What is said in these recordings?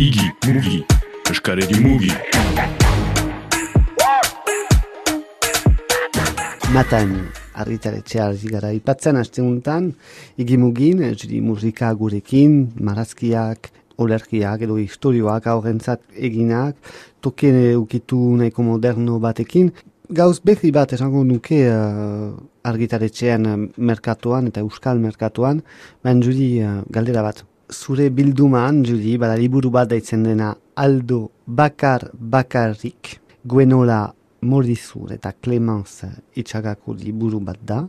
Igi, mugi, eskaredi mugi. Matan argitaretxea argi gara ipatzen asteuntan, igimugin, jiri musika gurekin, marazkiak, olerkiak edo historioak aurrentzat eginak, tokien ukitu nahiko moderno batekin. Gauz behi bat esango nuke uh, argitaretxean uh, merkatuan eta euskal merkatuan, baina juri uh, galdera bat. Zure bilduman, juri, bada liburu bat daitzen dena Aldo Bakar Bakarrik, Guenola Morizur eta Clemens itxagako liburu bat da.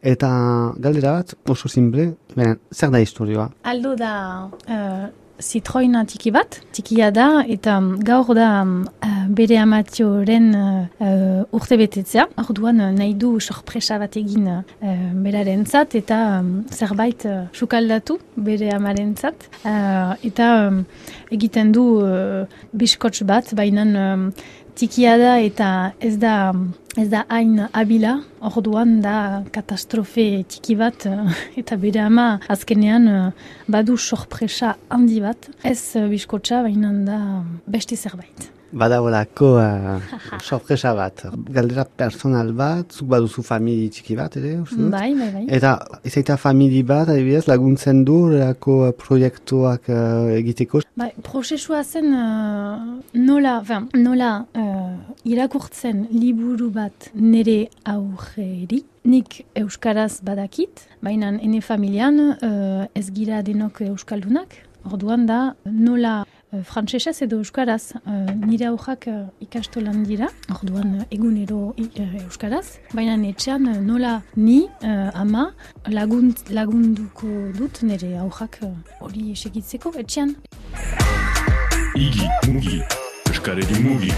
Eta galdera bat, oso simple, benen, zer da historioa? Aldo da uh, Citroena tiki bat, tikia da, eta gaur da uh, bere amatioren uh, urte betetzea. Orduan nahi du sorpresa bat egin uh, beraren zat, eta um, zerbait uh, sukaldatu bere amaren zat. Uh, eta um, egiten du uh, biskots bat, baina um, tikia da eta ez da ez da hain abila, orduan da katastrofe tiki bat eta bere ama azkenean badu sorpresa handi bat, ez biskotsa baina da beste zerbait. Badagoelako uh, sorpresa bat, galdera personal bat, zuk baduzu famili txiki bat, ere? Bai, bai, bai. Eta izaita famili bat, adibidez, laguntzen du erako uh, proiektuak uh, egiteko? Bai, prozesua zen uh, nola, fin, nola uh, irakurtzen liburu bat nere aurreri, nik euskaraz badakit, baina ene familian uh, ez gira denok euskaldunak, orduan da nola Frantsesez edo euskaraz uh, nire aurrak uh, ikastolan dira, orduan uh, egunero euskaraz, baina etxean nola ni ama lagund, lagunduko dut nire aurrak hori uh, etxean. Igi, mugi, eskaredi mugi.